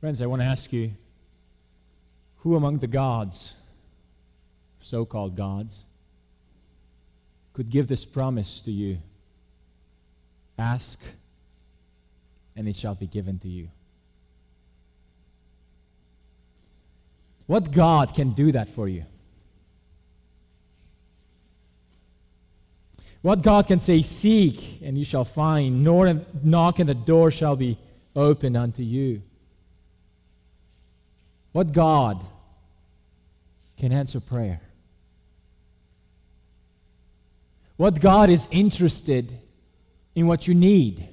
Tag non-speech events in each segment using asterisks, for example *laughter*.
Friends, I want to ask you who among the gods, so called gods, could give this promise to you? Ask, and it shall be given to you. What God can do that for you? What God can say, Seek, and you shall find, nor knock, and the door shall be opened unto you? What God can answer prayer? What God is interested in what you need?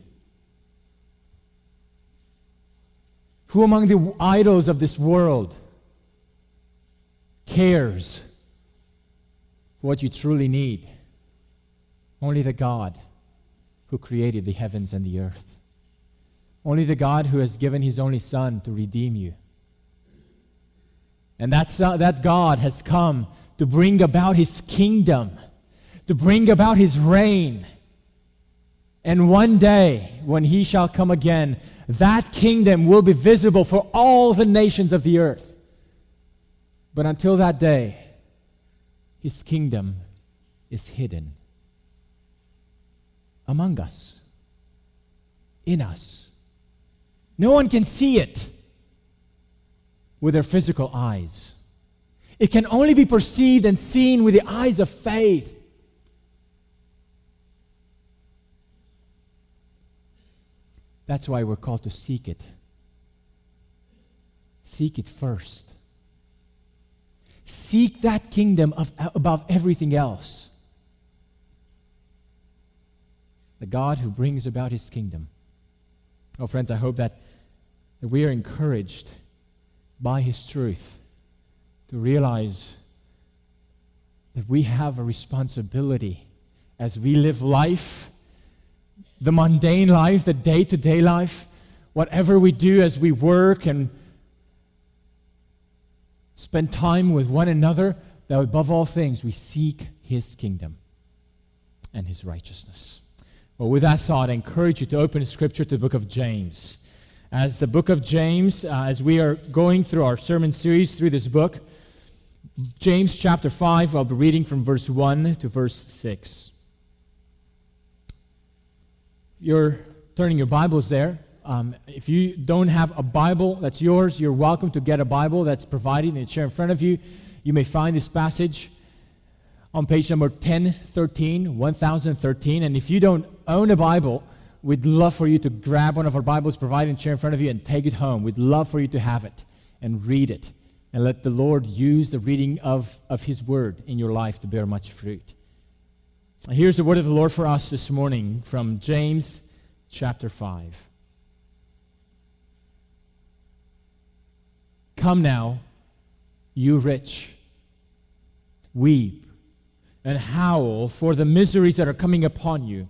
Who among the idols of this world cares for what you truly need? Only the God who created the heavens and the earth. Only the God who has given his only Son to redeem you. And that, uh, that God has come to bring about his kingdom, to bring about his reign. And one day, when he shall come again, that kingdom will be visible for all the nations of the earth. But until that day, his kingdom is hidden among us, in us. No one can see it with their physical eyes. It can only be perceived and seen with the eyes of faith. That's why we're called to seek it. Seek it first. Seek that kingdom of, above everything else. the God who brings about his kingdom. Oh, friends, I hope that, that we are encouraged by his truth to realize that we have a responsibility as we live life, the mundane life, the day to day life, whatever we do as we work and spend time with one another, that above all things we seek his kingdom and his righteousness. Well, with that thought, I encourage you to open Scripture to the book of James. As the book of James, uh, as we are going through our sermon series through this book, James chapter 5, I'll be reading from verse 1 to verse 6. You're turning your Bibles there. Um, if you don't have a Bible that's yours, you're welcome to get a Bible that's provided in the chair in front of you. You may find this passage on page number 1013, 1013. And if you don't own a Bible, we'd love for you to grab one of our Bibles provided in chair in front of you and take it home. We'd love for you to have it and read it and let the Lord use the reading of, of His Word in your life to bear much fruit. Here's the word of the Lord for us this morning from James chapter 5. Come now, you rich, weep and howl for the miseries that are coming upon you.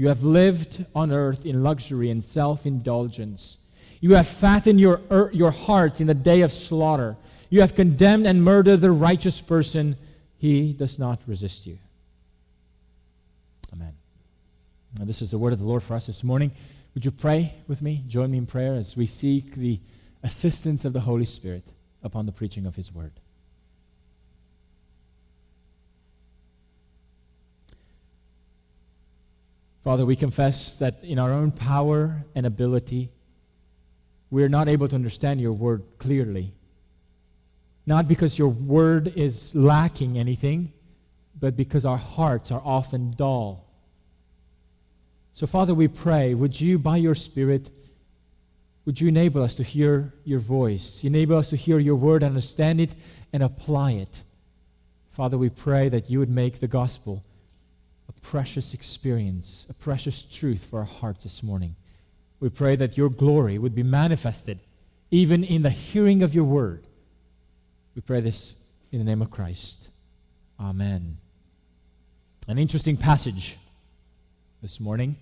You have lived on earth in luxury and self indulgence. You have fattened your, er, your hearts in the day of slaughter. You have condemned and murdered the righteous person. He does not resist you. Amen. Now, this is the word of the Lord for us this morning. Would you pray with me? Join me in prayer as we seek the assistance of the Holy Spirit upon the preaching of His word. Father, we confess that in our own power and ability, we are not able to understand your word clearly. Not because your word is lacking anything, but because our hearts are often dull. So, Father, we pray, would you, by your Spirit, would you enable us to hear your voice, enable us to hear your word, understand it, and apply it? Father, we pray that you would make the gospel precious experience, a precious truth for our hearts this morning. We pray that your glory would be manifested even in the hearing of your word. We pray this in the name of Christ. Amen. An interesting passage this morning.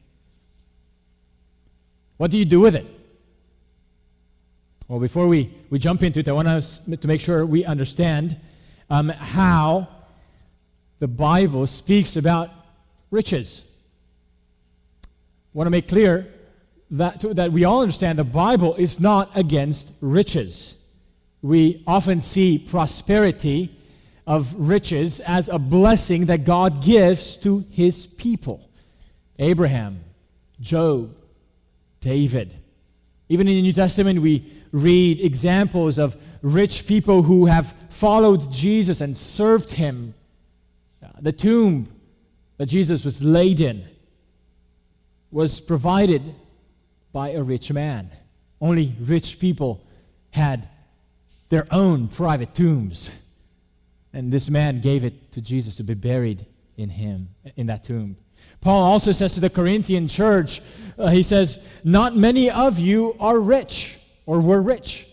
What do you do with it? Well, before we, we jump into it, I want us to make sure we understand um, how the Bible speaks about riches. I want to make clear that, that we all understand the Bible is not against riches. We often see prosperity of riches as a blessing that God gives to his people. Abraham, Job, David. Even in the New Testament, we read examples of rich people who have followed Jesus and served him. The tomb that Jesus was laid in was provided by a rich man. Only rich people had their own private tombs. And this man gave it to Jesus to be buried in him, in that tomb. Paul also says to the Corinthian church, uh, he says, Not many of you are rich or were rich.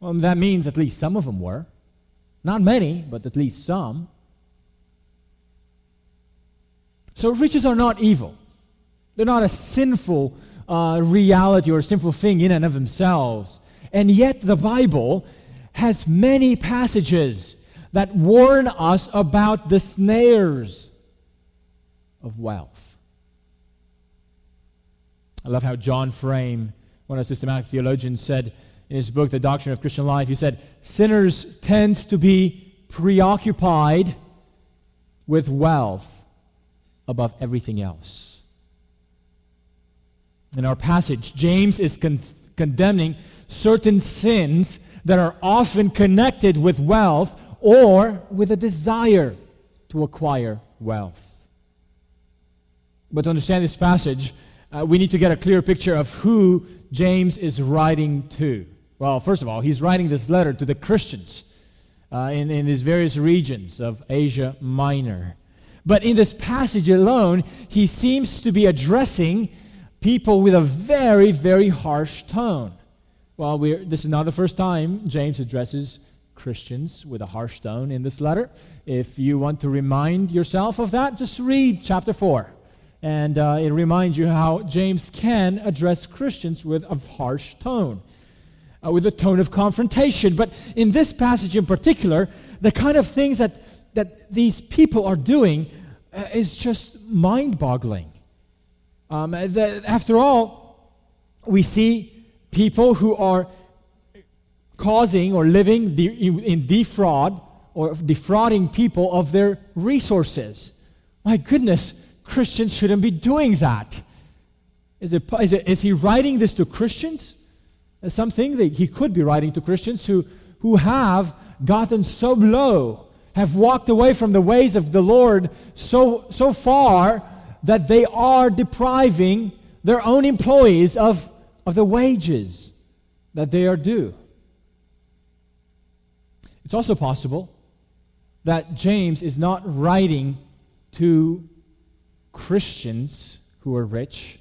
Well, that means at least some of them were. Not many, but at least some. So riches are not evil. They're not a sinful uh, reality or a sinful thing in and of themselves. And yet the Bible has many passages that warn us about the snares of wealth. I love how John Frame, one of the systematic theologians, said in his book, The Doctrine of Christian Life, he said, Sinners tend to be preoccupied with wealth above everything else. In our passage, James is con- condemning certain sins that are often connected with wealth or with a desire to acquire wealth. But to understand this passage, uh, we need to get a clear picture of who James is writing to. Well, first of all, he's writing this letter to the Christians uh, in, in these various regions of Asia Minor. But in this passage alone, he seems to be addressing people with a very, very harsh tone. Well, this is not the first time James addresses Christians with a harsh tone in this letter. If you want to remind yourself of that, just read chapter 4. And uh, it reminds you how James can address Christians with a harsh tone, uh, with a tone of confrontation. But in this passage in particular, the kind of things that, that these people are doing is just mind boggling. Um, the, after all, we see people who are causing or living in defraud or defrauding people of their resources. My goodness, Christians shouldn't be doing that. Is, it, is, it, is he writing this to Christians? Something that he could be writing to Christians who, who have gotten so low, have walked away from the ways of the Lord so, so far that they are depriving their own employees of, of the wages that they are due. It's also possible that James is not writing to Christians who are rich,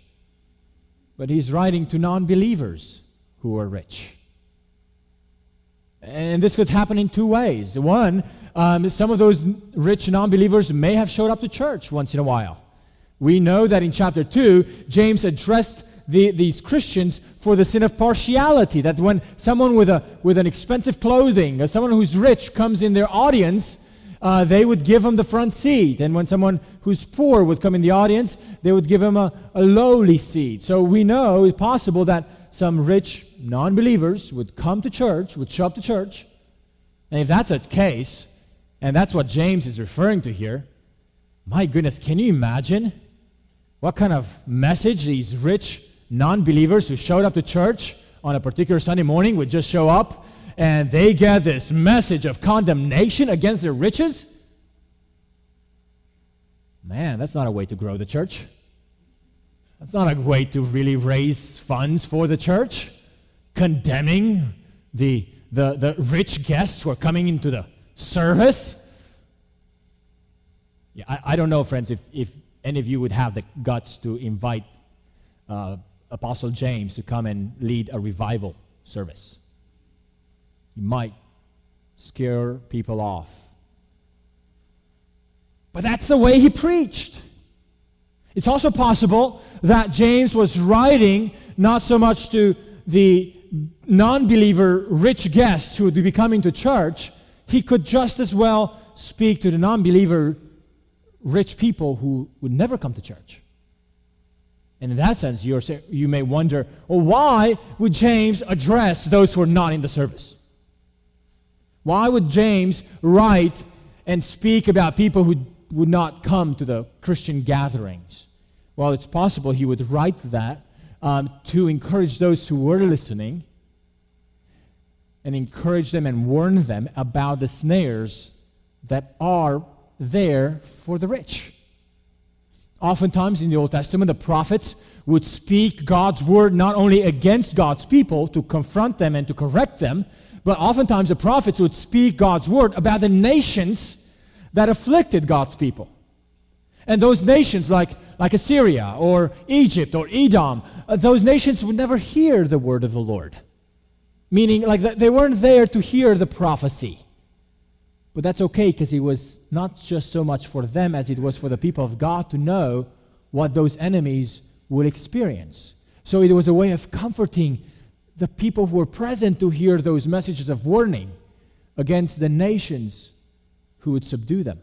but he's writing to non believers who are rich. And this could happen in two ways. One, um, some of those rich non believers may have showed up to church once in a while. We know that in chapter 2, James addressed the, these Christians for the sin of partiality. That when someone with, a, with an expensive clothing, or someone who's rich comes in their audience, uh, they would give him the front seat. And when someone who's poor would come in the audience, they would give him a, a lowly seat. So we know it's possible that some rich non believers would come to church, would show up to church. And if that's a case, and that's what James is referring to here, my goodness, can you imagine what kind of message these rich non believers who showed up to church on a particular Sunday morning would just show up and they get this message of condemnation against their riches, man, that's not a way to grow the church. That's not a way to really raise funds for the church. Condemning the, the, the rich guests who are coming into the service. Yeah, I, I don't know, friends, if, if any of you would have the guts to invite uh, Apostle James to come and lead a revival service. he might scare people off. But that's the way he preached. It's also possible that James was writing not so much to the non believer rich guests who would be coming to church, he could just as well speak to the non believer rich people who would never come to church. And in that sense, you may wonder, well, why would James address those who are not in the service? Why would James write and speak about people who would not come to the Christian gatherings? Well, it's possible he would write that um, to encourage those who were listening and encourage them and warn them about the snares that are there for the rich. Oftentimes in the Old Testament, the prophets would speak God's word not only against God's people to confront them and to correct them, but oftentimes the prophets would speak God's word about the nations that afflicted God's people. And those nations, like, like Assyria or Egypt or Edom, uh, those nations would never hear the word of the Lord. Meaning, like, they weren't there to hear the prophecy. But that's okay because it was not just so much for them as it was for the people of God to know what those enemies would experience. So it was a way of comforting the people who were present to hear those messages of warning against the nations who would subdue them.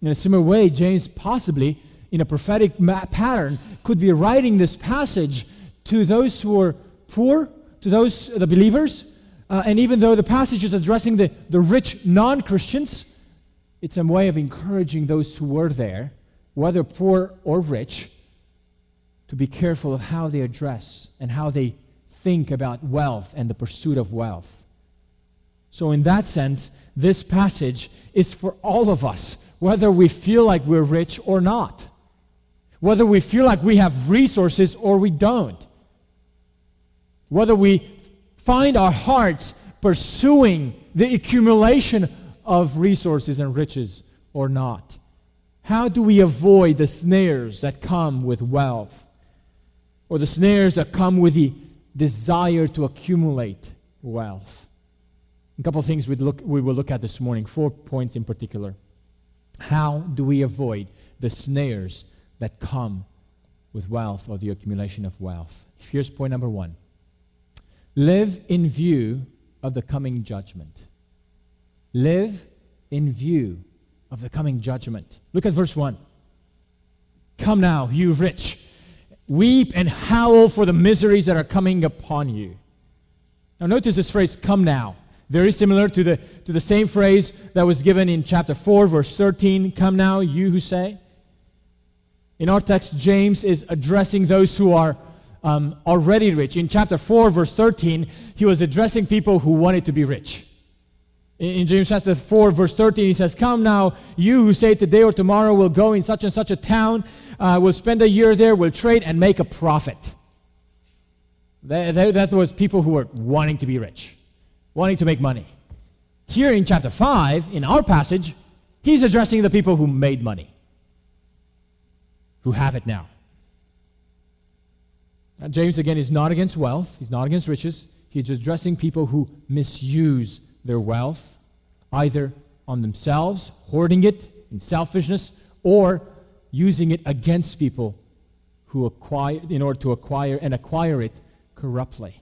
In a similar way, James possibly, in a prophetic ma- pattern, could be writing this passage to those who are poor, to those, the believers, uh, and even though the passage is addressing the, the rich non Christians, it's a way of encouraging those who were there, whether poor or rich, to be careful of how they address and how they think about wealth and the pursuit of wealth. So, in that sense, this passage is for all of us, whether we feel like we're rich or not, whether we feel like we have resources or we don't, whether we find our hearts pursuing the accumulation of resources and riches or not? How do we avoid the snares that come with wealth or the snares that come with the desire to accumulate wealth? A couple of things we look, we will look at this morning, four points in particular. How do we avoid the snares that come with wealth or the accumulation of wealth? Here's point number one Live in view of the coming judgment. Live in view of the coming judgment. Look at verse 1. Come now, you rich, weep and howl for the miseries that are coming upon you. Now, notice this phrase, come now. Very similar to the, to the same phrase that was given in chapter 4, verse 13. Come now, you who say. In our text, James is addressing those who are um, already rich. In chapter 4, verse 13, he was addressing people who wanted to be rich. In, James chapter 4, verse 13, he says, Come now, you who say today or tomorrow will go in such and such a town, uh, will spend a year there, will trade and make a profit. That, that, that was people who were wanting to be rich, wanting to make money. Here in chapter 5, in our passage, he's addressing the people who made money, who have it now. Now, James, again, is not against wealth, he's not against riches. He's addressing people who misuse their wealth, either on themselves, hoarding it in selfishness, or using it against people who acquire, in order to acquire and acquire it corruptly.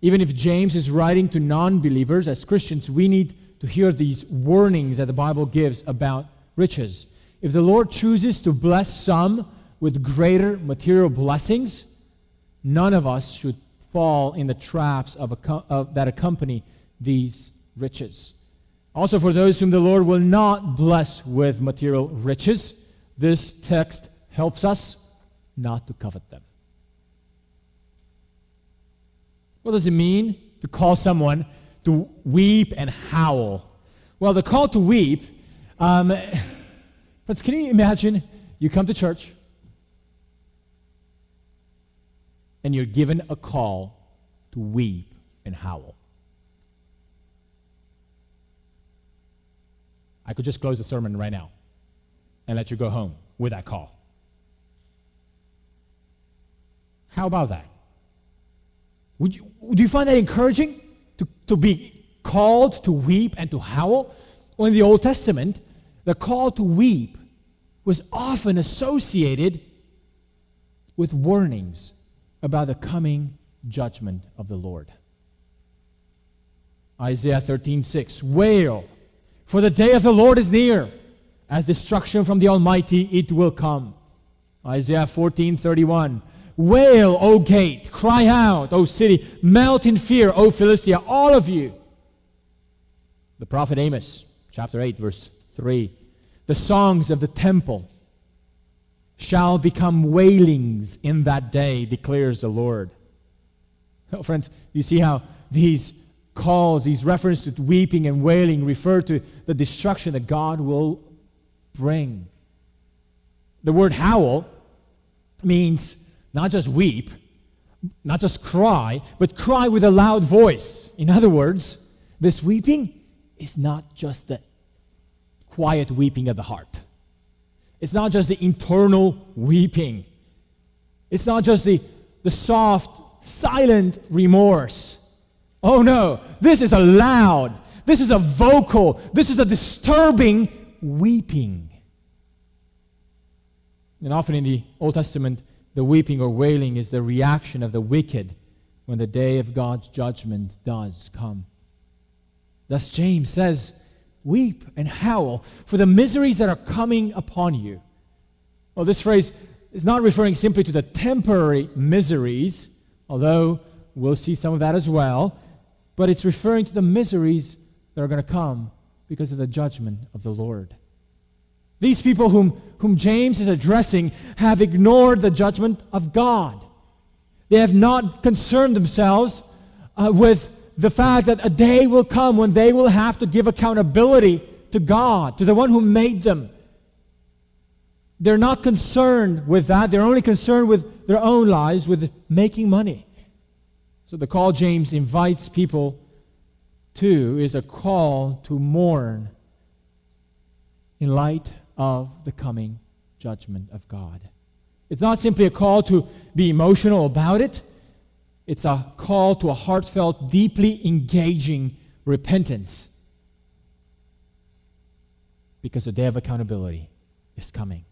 Even if James is writing to non believers, as Christians, we need to hear these warnings that the Bible gives about riches. If the Lord chooses to bless some with greater material blessings, none of us should fall in the traps of, of, that accompany these riches. Also, for those whom the Lord will not bless with material riches, this text helps us not to covet them. What does it mean to call someone to weep and howl? Well, the call to weep, um, *laughs* but can you imagine you come to church, and you're given a call to weep and howl. I could just close the sermon right now and let you go home with that call. How about that? Would you, do you find that encouraging to, to be called to weep and to howl? Well, in the Old Testament, the call to weep was often associated with warnings about the coming judgment of the Lord. Isaiah 13, 6. Wail, for the day of the Lord is near. As destruction from the Almighty, it will come. Isaiah 14, 31. Wail, O gate, cry out, O city, melt in fear, O Philistia, all of you. The prophet Amos, chapter 8, verse 3. The songs of the temple shall become wailings in that day, declares the Lord. Friends, you see how these calls, these references to weeping and wailing refer to the destruction that God will bring. The word howl means not just weep, not just cry, but cry with a loud voice. In other words, this weeping is not just the quiet weeping of the heart. It's not just the internal weeping. It's not just the, the soft, silent remorse. Oh no, this is a loud, this is a vocal, this is a disturbing weeping. And often in the Old Testament, the weeping or wailing is the reaction of the wicked when the day of God's judgment does come. Thus, James says, Weep and howl for the miseries that are coming upon you. Well, this phrase is not referring simply to the temporary miseries, although we'll see some of that as well, but it's referring to the miseries that are going to come because of the judgment of the Lord. These people whom, whom James is addressing have ignored the judgment of God. They have not concerned themselves uh, with the fact that a day will come when they will have to give accountability to God, to the one who made them. They're not concerned with that. They're only concerned with their own lives, with making money. So the call James invites people to is a call to mourn in light of the coming judgment of God. It's not simply a call to be emotional about it, it's a call to a heartfelt, deeply engaging repentance. Because the day of accountability is coming.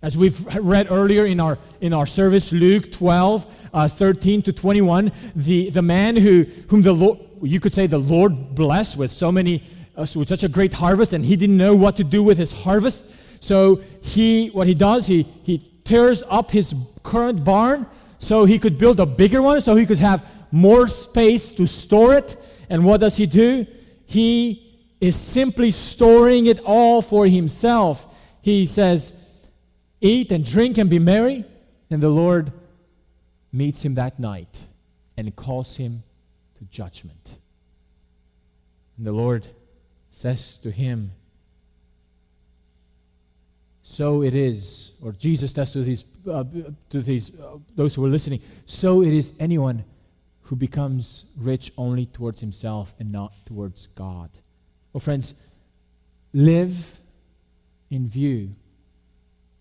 As we've read earlier in our, in our service, Luke 12, uh, 13 to 21, the, the man who, whom the Lord, you could say the Lord blessed with so many, uh, with such a great harvest, and he didn't know what to do with his harvest. So he, what he does, he, he tears up his current barn so he could build a bigger one, so he could have more space to store it. And what does he do? He is simply storing it all for himself. He says, Eat and drink and be merry. And the Lord meets him that night and calls him to judgment. And the Lord says to him, So it is, or Jesus says to these, uh, to these uh, those who are listening, so it is anyone who becomes rich only towards himself and not towards God. Well, friends, live in view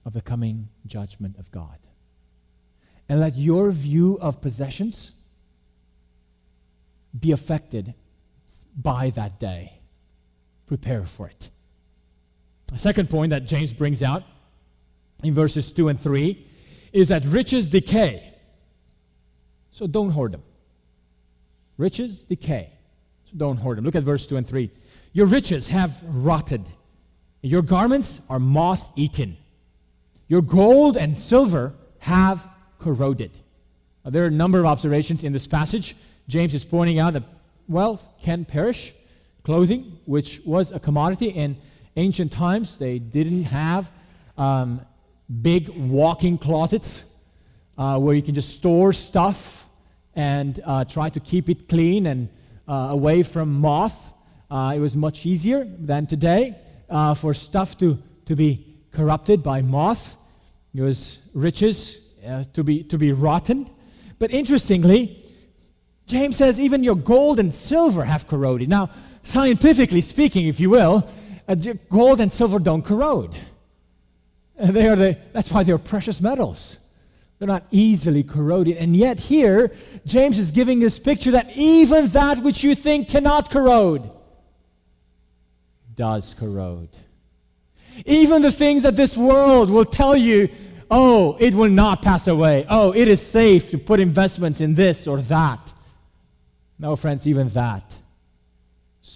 of the coming judgment of God. And let your view of possessions be affected by that day. Prepare for it. A second point that James brings out in verses 2 and 3 is that riches decay. So don't hoard them. Riches decay. So don't hoard them. Look at verse 2 and 3. Your riches have rotted, your garments are moth eaten. Your gold and silver have corroded. Now, there are a number of observations in this passage. James is pointing out that wealth can perish. Clothing, which was a commodity in ancient times, they didn't have um, big walking closets uh, where you can just store stuff and uh, try to keep it clean and uh, away from moth. Uh, it was much easier than today uh, for stuff to, to be corrupted by moth. It was riches uh, to, be, to be rotten. But interestingly, James says even your gold and silver have corroded. Now, scientifically speaking, if you will, gold and silver don't corrode. Uh, they are the, that's why they're precious metals. They're not easily corroded. And yet, here, James is giving this picture that even that which you think cannot corrode does corrode. Even the things that this world will tell you, oh, it will not pass away. Oh, it is safe to put investments in this or that. No, friends, even that,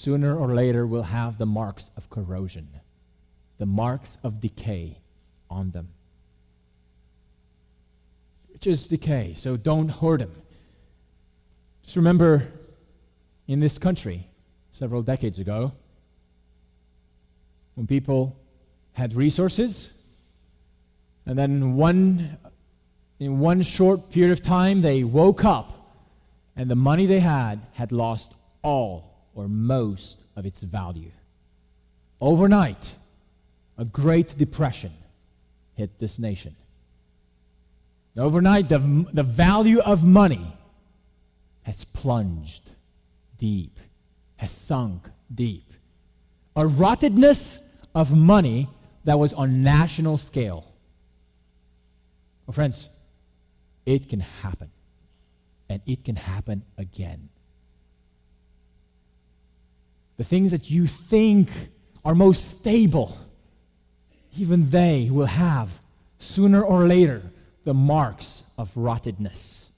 sooner or later, will have the marks of corrosion, the marks of decay on them. Which is decay, so don't hoard them. Just remember in this country several decades ago, when people had resources, and then one, in one short period of time, they woke up, and the money they had had lost all or most of its value. Overnight, a Great Depression hit this nation. Overnight, the, the value of money has plunged deep, has sunk deep. A rottedness of money that was on national scale. Well, friends, it can happen. And it can happen again. The things that you think are most stable, even they will have, sooner or later, the marks of rottedness.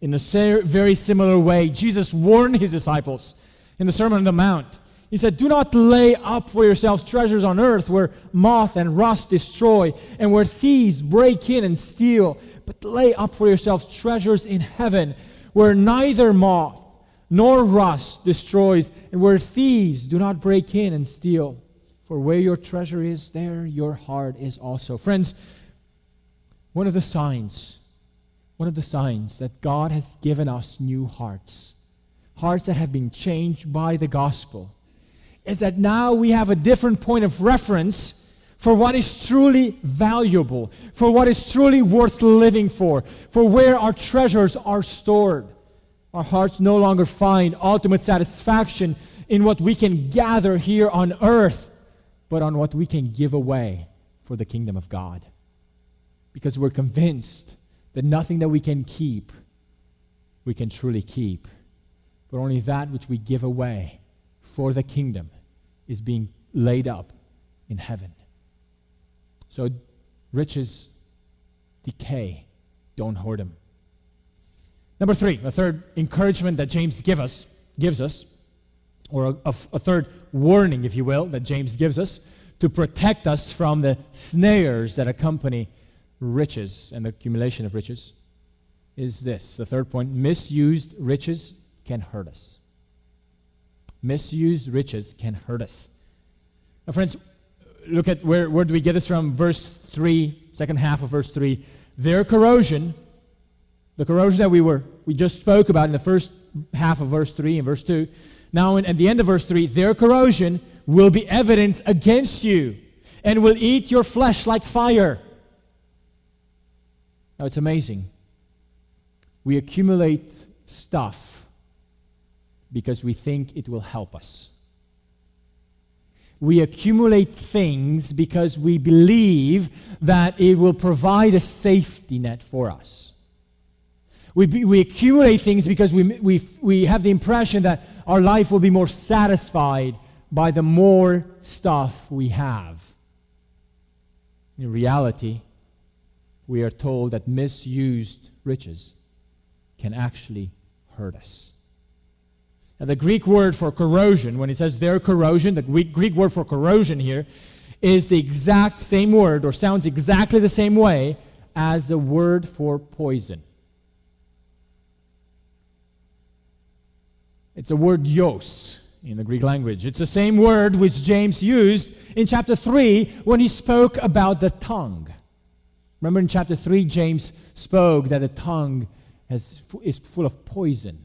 In a very similar way, Jesus warned his disciples in the Sermon on the Mount he said, Do not lay up for yourselves treasures on earth where moth and rust destroy and where thieves break in and steal, but lay up for yourselves treasures in heaven where neither moth nor rust destroys and where thieves do not break in and steal. For where your treasure is, there your heart is also. Friends, one of the signs, one of the signs that God has given us new hearts, hearts that have been changed by the gospel is that now we have a different point of reference for what is truly valuable, for what is truly worth living for, for where our treasures are stored. Our hearts no longer find ultimate satisfaction in what we can gather here on earth, but on what we can give away for the kingdom of God. Because we're convinced that nothing that we can keep, we can truly keep, but only that which we give away for the kingdom is being laid up in heaven. So riches decay. Don't hoard them. Number three, a third encouragement that James give us, gives us, or a, a, a third warning, if you will, that James gives us to protect us from the snares that accompany riches and the accumulation of riches is this. The third point misused riches can hurt us misused riches can hurt us. Now, friends, look at where, where do we get this from? Verse 3, second half of verse 3. Their corrosion, the corrosion that we were we just spoke about in the first half of verse 3 and verse 2. Now, in, at the end of verse 3, their corrosion will be evidence against you and will eat your flesh like fire. Now, it's amazing. We accumulate stuff because we think it will help us. We accumulate things because we believe that it will provide a safety net for us. We, we accumulate things because we, we, we have the impression that our life will be more satisfied by the more stuff we have. In reality, we are told that misused riches can actually hurt us. And the Greek word for corrosion, when he says their corrosion, the Greek word for corrosion here is the exact same word or sounds exactly the same way as the word for poison. It's a word yos in the Greek language. It's the same word which James used in chapter 3 when he spoke about the tongue. Remember in chapter 3, James spoke that the tongue has, is full of poison.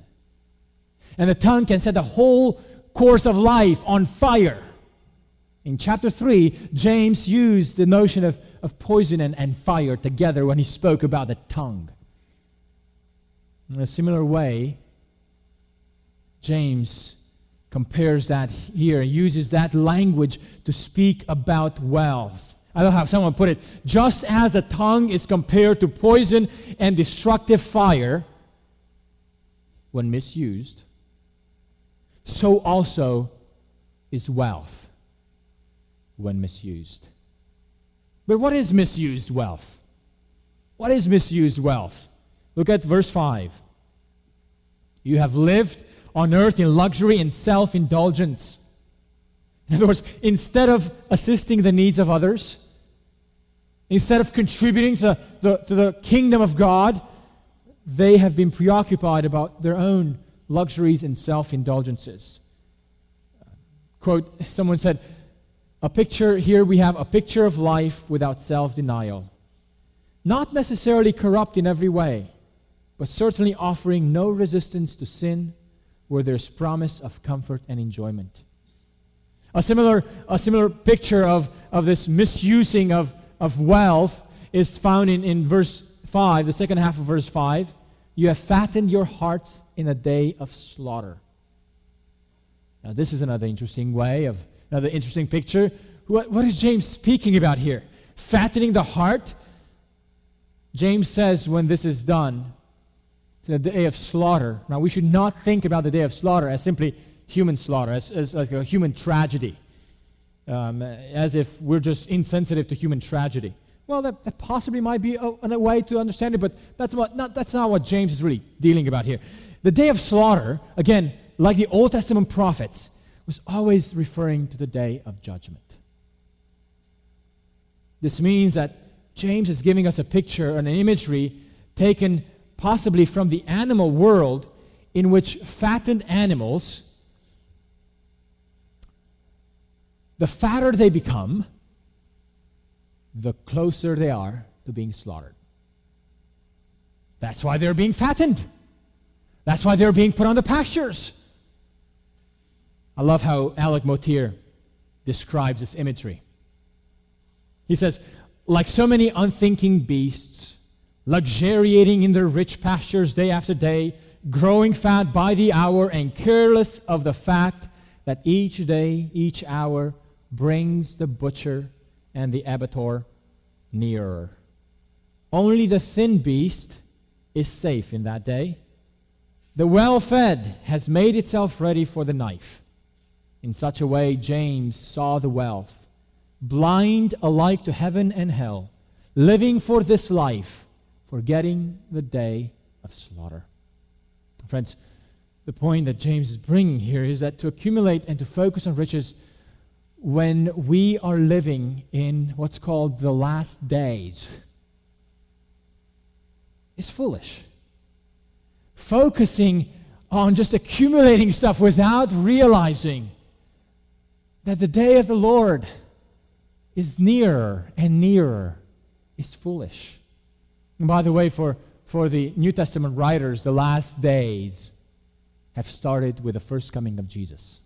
And the tongue can set the whole course of life on fire. In chapter 3, James used the notion of, of poison and, and fire together when he spoke about the tongue. In a similar way, James compares that here and uses that language to speak about wealth, I love how someone put it. Just as the tongue is compared to poison and destructive fire when misused, so also is wealth when misused. But what is misused wealth? What is misused wealth? Look at verse 5. You have lived on earth in luxury and self indulgence. In other words, instead of assisting the needs of others, instead of contributing to the, to the kingdom of God, they have been preoccupied about their own luxuries and self indulgences. Quote, someone said, a picture, here we have a picture of life without self denial. Not necessarily corrupt in every way, but certainly offering no resistance to sin where there's promise of comfort and enjoyment. A similar, a similar picture of, of this misusing of, of wealth is found in, in verse 5, the second half of verse 5. You have fattened your hearts in a day of slaughter. Now, this is another interesting way of, another interesting picture. What, what is James speaking about here? Fattening the heart? James says when this is done, a day of slaughter. Now, we should not think about the day of slaughter as simply human slaughter, as, as like a human tragedy, um, as if we're just insensitive to human tragedy. Well, that, that possibly might be a, a, way to understand it, but that's, what, not, that's not what James is really dealing about here. The day of slaughter, again, like the Old Testament prophets, was always referring to the day of judgment. This means that James is giving us a picture, an imagery taken possibly from the animal world in which fattened animals, the fatter they become, the closer they are to being slaughtered. That's why they're being fattened. That's why they're being put on the pastures. I love how Alec Motyer describes this imagery. He says, like so many unthinking beasts, luxuriating in their rich pastures day after day, growing fat by the hour, and careless of the fact that each day, each hour, brings the butcher and the abattoir nearer. Only the thin beast is safe in that day. The well fed has made itself ready for the knife. In such a way, James saw the wealth, blind alike to heaven and hell, living for this life, forgetting the day of slaughter. Friends, the point that James is bringing here is that to accumulate and to focus on riches when we are living in what's called the last days is foolish. Focusing on just accumulating stuff without realizing that the day of the Lord is nearer and nearer is foolish. And by the way, for, for the New Testament writers, the last days have started with the first coming of Jesus.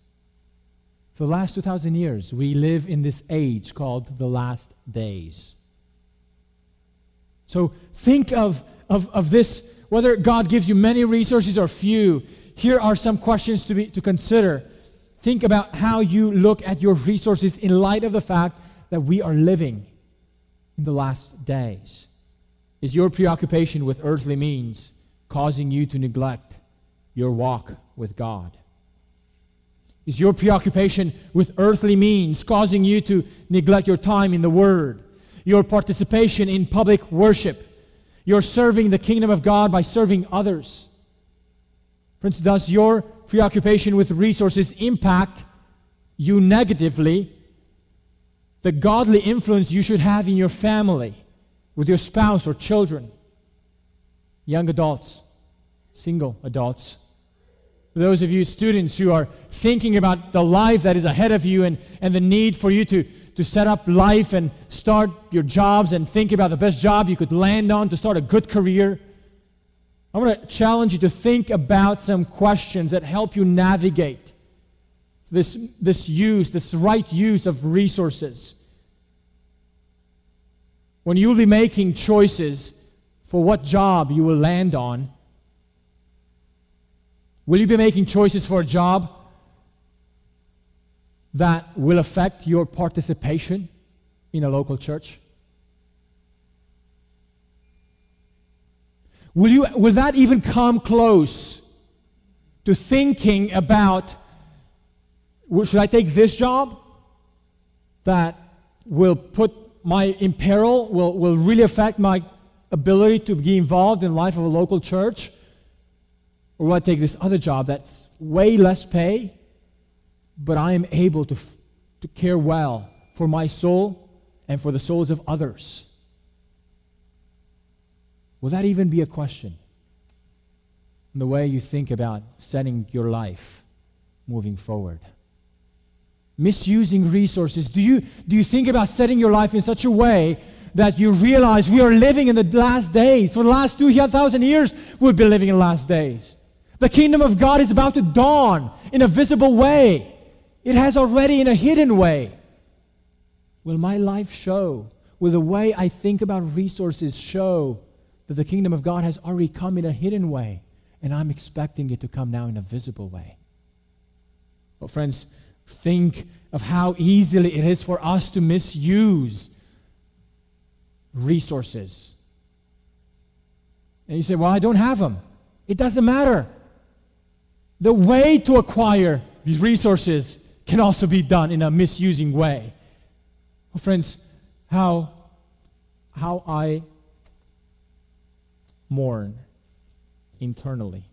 For the last 2,000 years, we live in this age called the last days. So think of, of, of this, whether God gives you many resources or few. Here are some questions to, be, to consider. Think about how you look at your resources in light of the fact that we are living in the last days. Is your preoccupation with earthly means causing you to neglect your walk with God? Is your preoccupation with earthly means causing you to neglect your time in the Word, your participation in public worship, your serving the kingdom of God by serving others? Friends, does your preoccupation with resources impact you negatively? The godly influence you should have in your family, with your spouse or children, young adults, single adults, those of you students who are thinking about the life that is ahead of you and, and the need for you to, to set up life and start your jobs and think about the best job you could land on to start a good career, I want to challenge you to think about some questions that help you navigate this, this use, this right use of resources. When you'll be making choices for what job you will land on, Will you be making choices for a job that will affect your participation in a local church? Will, you, will that even come close to thinking about should I take this job that will put my imperil will, will really affect my ability to be involved in life of a local church? Or will I take this other job that's way less pay, but I am able to, to care well for my soul and for the souls of others? Will that even be a question in the way you think about setting your life moving forward? Misusing resources. Do you, do you think about setting your life in such a way that you realize we are living in the last days? For the last 2,000 years, we've been living in the last days. The kingdom of God is about to dawn in a visible way, it has already in a hidden way. Will my life show? Will the way I think about resources show that the kingdom of God has already come in a hidden way, and I'm expecting it to come now in a visible way. But, friends, think of how easily it is for us to misuse resources. And you say, Well, I don't have them. It doesn't matter. The way to acquire these resources can also be done in a misusing way. Well, friends, how, how I mourn internally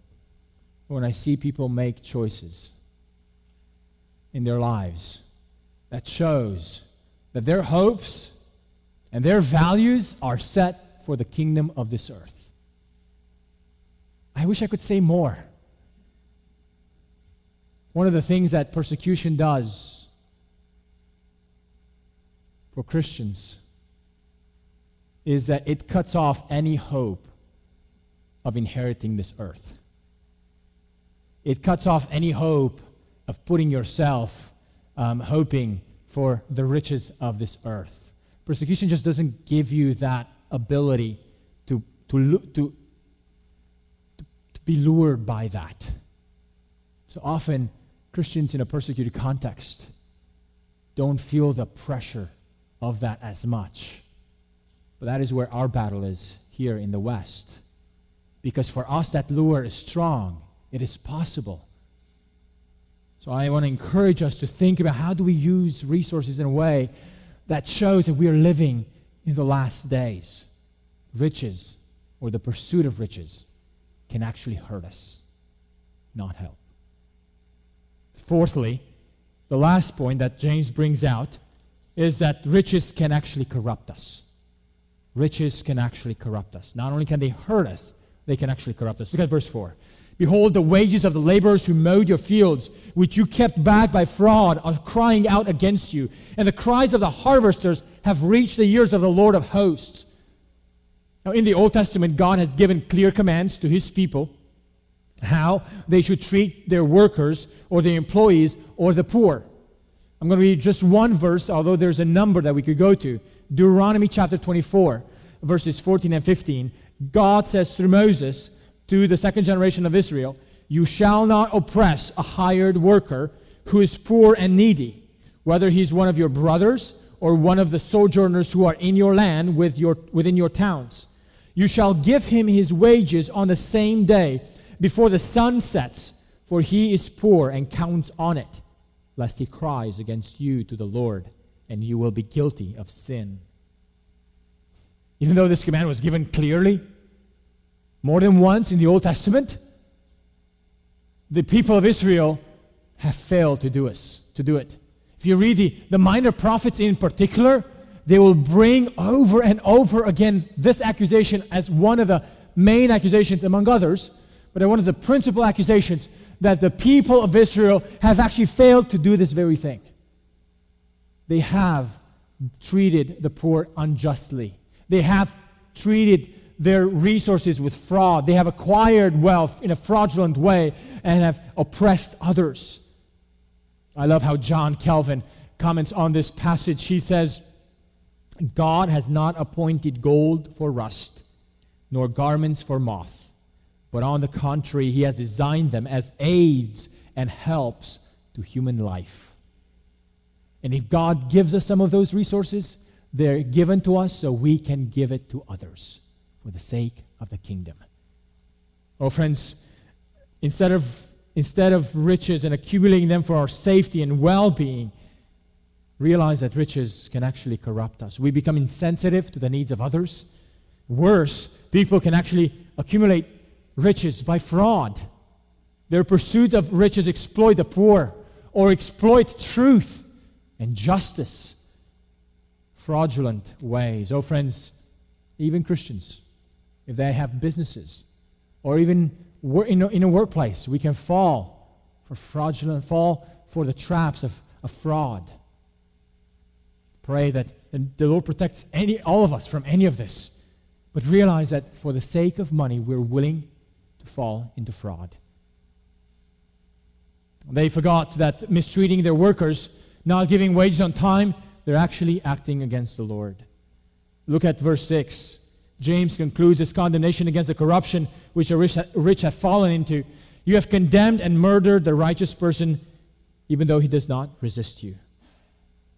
when I see people make choices in their lives that shows that their hopes and their values are set for the kingdom of this earth. I wish I could say more. One of the things that persecution does for Christians is that it cuts off any hope of inheriting this earth. It cuts off any hope of putting yourself um, hoping for the riches of this earth. Persecution just doesn't give you that ability to, to, to, to, to be lured by that. So often, Christians in a persecuted context don't feel the pressure of that as much. But that is where our battle is here in the West. Because for us, that lure is strong, it is possible. So I want to encourage us to think about how do we use resources in a way that shows that we are living in the last days. Riches or the pursuit of riches can actually hurt us, not help. Fourthly, the last point that James brings out is that riches can actually corrupt us. Riches can actually corrupt us. Not only can they hurt us, they can actually corrupt us. Look at verse 4. Behold, the wages of the laborers who mowed your fields, which you kept back by fraud, are crying out against you. And the cries of the harvesters have reached the ears of the Lord of hosts. Now, in the Old Testament, God has given clear commands to his people how they should treat their workers or their employees or the poor. I'm going to read just one verse, although there's a number that we could go to. Deuteronomy chapter 24, verses 14 and 15. God says through Moses to the second generation of Israel, You shall not oppress a hired worker who is poor and needy, whether he's one of your brothers or one of the sojourners who are in your land with your, within your towns. You shall give him his wages on the same day before the sun sets, for he is poor and counts on it, lest he cries against you to the Lord, and you will be guilty of sin. Even though this command was given clearly, more than once in the Old Testament, the people of Israel have failed to do, us, to do it. If you read the, the minor prophets in particular, they will bring over and over again this accusation as one of the main accusations among others, but one of the principal accusations that the people of Israel have actually failed to do this very thing. They have treated the poor unjustly. They have treated their resources with fraud. They have acquired wealth in a fraudulent way and have oppressed others. I love how John Calvin comments on this passage. He says, God has not appointed gold for rust, nor garments for moth, but on the contrary, He has designed them as aids and helps to human life. And if God gives us some of those resources, They're given to us so we can give it to others for the sake of the kingdom. Oh, friends, instead of, instead of riches and accumulating them for our safety and well being, realize that riches can actually corrupt us. We become insensitive to the needs of others. Worse, people can actually accumulate riches by fraud. Their pursuit of riches exploit the poor or exploit truth and justice. Fraudulent ways. Oh, friends, even Christians, if they have businesses or even in a, in a workplace, we can fall for fraudulent, fall for the traps of, of fraud. Pray that the Lord protects any, all of us from any of this. But realize that for the sake of money, we're willing to fall into fraud. They forgot that mistreating their workers, not giving wages on time, they're actually acting against the Lord. Look at verse 6. James concludes his condemnation against the corruption which the rich, rich have fallen into. You have condemned and murdered the righteous person, even though he does not resist you.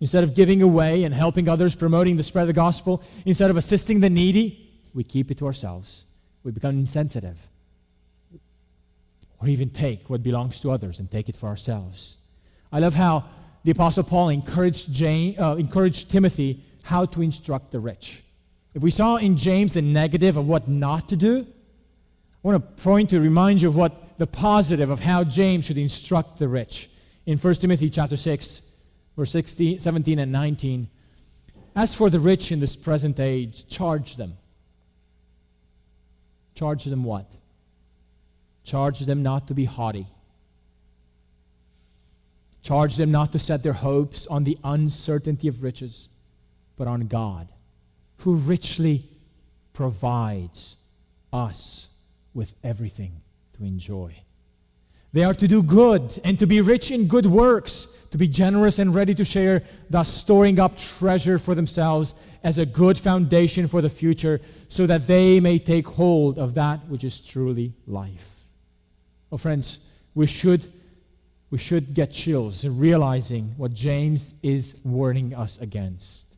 Instead of giving away and helping others, promoting the spread of the gospel, instead of assisting the needy, we keep it to ourselves. We become insensitive. Or even take what belongs to others and take it for ourselves. I love how the Apostle Paul encouraged, James, uh, encouraged Timothy how to instruct the rich. If we saw in James the negative of what not to do, I want to point to remind you of what the positive of how James should instruct the rich. In 1 Timothy chapter 6, verse 16, 17 and 19. As for the rich in this present age, charge them. Charge them what? Charge them not to be haughty. Charge them not to set their hopes on the uncertainty of riches, but on God who richly provides us with everything to enjoy. They are to do good and to be rich in good works, to be generous and ready to share, thus storing up treasure for themselves as a good foundation for the future, so that they may take hold of that which is truly life. Oh, friends, we should, we should get chills in realizing what James is warning us against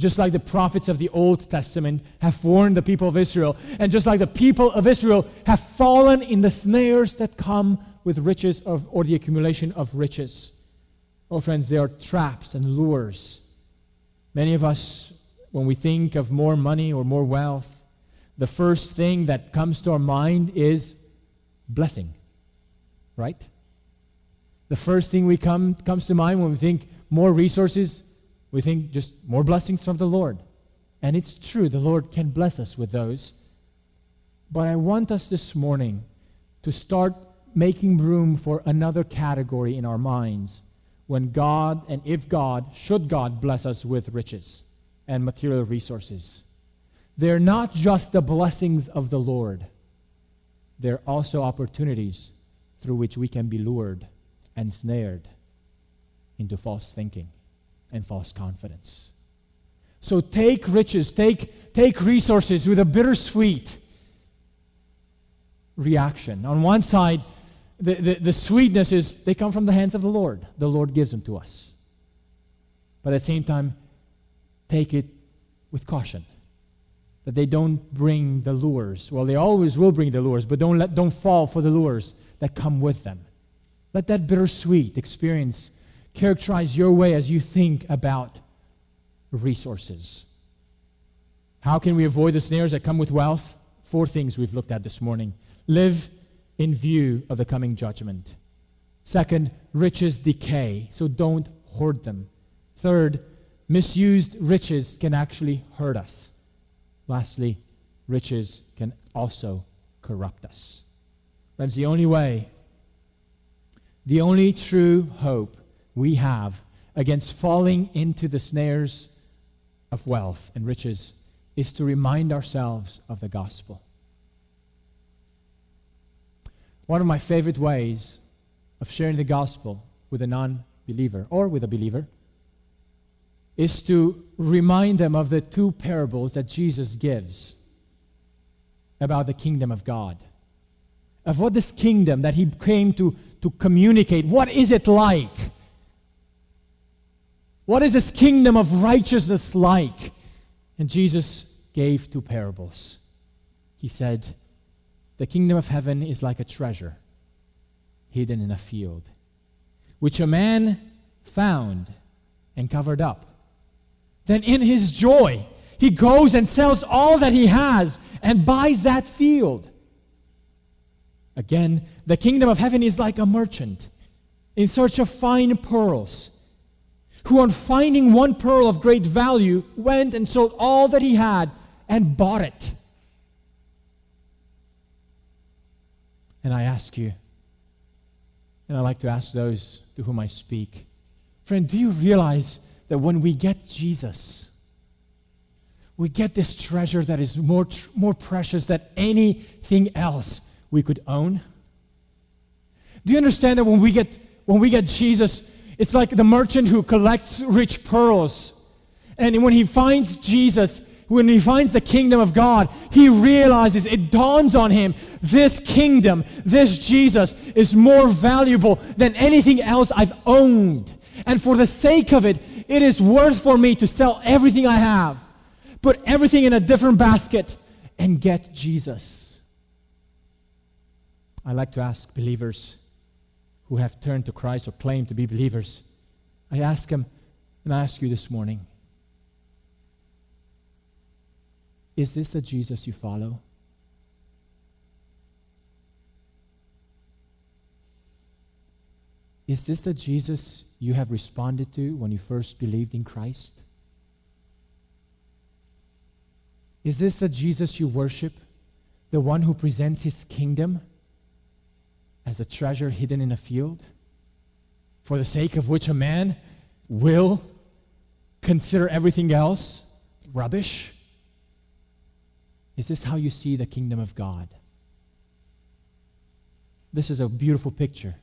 just like the prophets of the Old Testament have warned the people of Israel, and just like the people of Israel have fallen in the snares that come with riches of, or the accumulation of riches. Oh, friends, they are traps and lures. Many of us, when we think of more money or more wealth, the first thing that comes to our mind is blessing, right? The first thing we come comes to mind when we think more resources we think just more blessings from the Lord. And it's true, the Lord can bless us with those. But I want us this morning to start making room for another category in our minds when God and if God, should God bless us with riches and material resources. They're not just the blessings of the Lord, they're also opportunities through which we can be lured and snared into false thinking and false confidence. So take riches, take, take resources with a bittersweet reaction. On one side, the, the, the, sweetness is they come from the hands of the Lord. The Lord gives them to us. But at the same time, take it with caution. That they don't bring the lures. Well, they always will bring the lures, but don't, let, don't fall for the lures that come with them. Let that bittersweet experience characterize your way as you think about resources. How can we avoid the snares that come with wealth? Four things we've looked at this morning. Live in view of the coming judgment. Second, riches decay, so don't hoard them. Third, misused riches can actually hurt us. Lastly, riches can also corrupt us. That's the only way, the only true hope we have against falling into the snares of wealth and riches is to remind ourselves of the gospel. One of my favorite ways of sharing the gospel with a non believer or with a believer is to remind them of the two parables that Jesus gives about the kingdom of God. Of what this kingdom that he came to, to communicate, what is it like? What is this kingdom of righteousness like? And Jesus gave two parables. He said, The kingdom of heaven is like a treasure hidden in a field, which a man found and covered up. Then, in his joy, he goes and sells all that he has and buys that field. Again, the kingdom of heaven is like a merchant in search of fine pearls who, on finding one pearl of great value, went and sold all that he had and bought it. And I ask you, and I like to ask those to whom I speak, friend, do you realize that when we get Jesus, we get this treasure that is more, more precious than anything else we could own? Do you understand that when we get, when we get Jesus, it's like the merchant who collects rich pearls. And when he finds Jesus, when he finds the kingdom of God, he realizes, it dawns on him, this kingdom, this Jesus is more valuable than anything else I've owned. And for the sake of it, it is worth for me to sell everything I have, put everything in a different basket, and get Jesus. I like to ask believers who have turned to Christ or claim to be believers, I ask them, and I ask you this morning Is this the Jesus you follow? Is this the Jesus you have responded to when you first believed in Christ? Is this the Jesus you worship? The one who presents his kingdom as a treasure hidden in a field, for the sake of which a man will consider everything else rubbish? Is this how you see the kingdom of God? This is a beautiful picture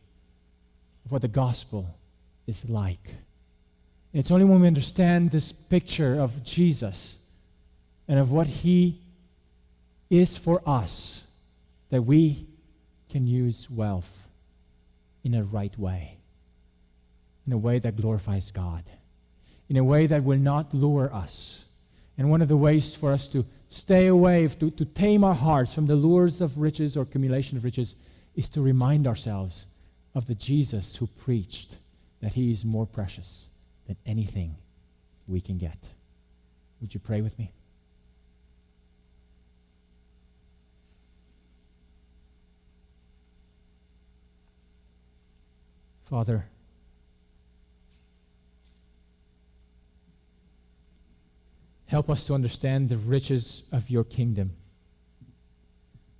of what the gospel is like. And it's only when we understand this picture of Jesus and of what he is for us that we can use wealth in a right way, in a way that glorifies God, in a way that will not lure us. And one of the ways for us to stay away, to, to tame our hearts from the lures of riches or accumulation of riches, is to remind ourselves of the Jesus who preached that he is more precious than anything we can get. Would you pray with me? Father, help us to understand the riches of your kingdom,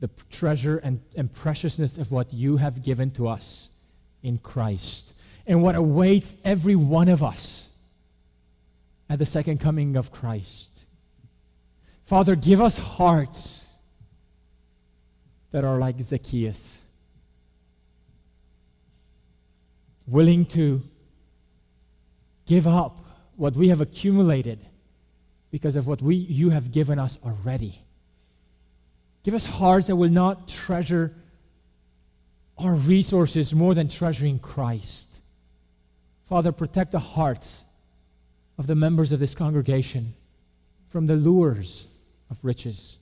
the treasure and, and preciousness of what you have given to us in Christ, and what awaits every one of us at the second coming of Christ. Father, give us hearts that are like Zacchaeus willing to give up what we have accumulated because of what we, you have given us already. Give us hearts that will not treasure our resources more than treasuring Christ. Father, protect the hearts of the members of this congregation from the lures of riches.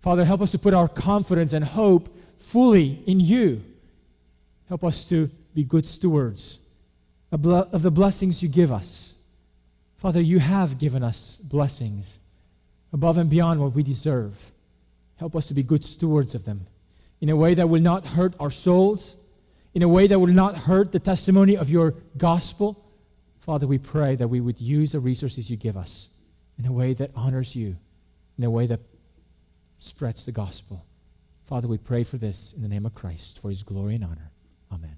Father, help us to put our confidence and hope fully in you. Help us to be good stewards of the blessings you give us. Father, you have given us blessings above and beyond what we deserve. Help us to be good stewards of them in a way that will not hurt our souls, in a way that will not hurt the testimony of your gospel. Father, we pray that we would use the resources you give us in a way that honors you, in a way that spreads the gospel. Father, we pray for this in the name of Christ, for his glory and honor. Amen.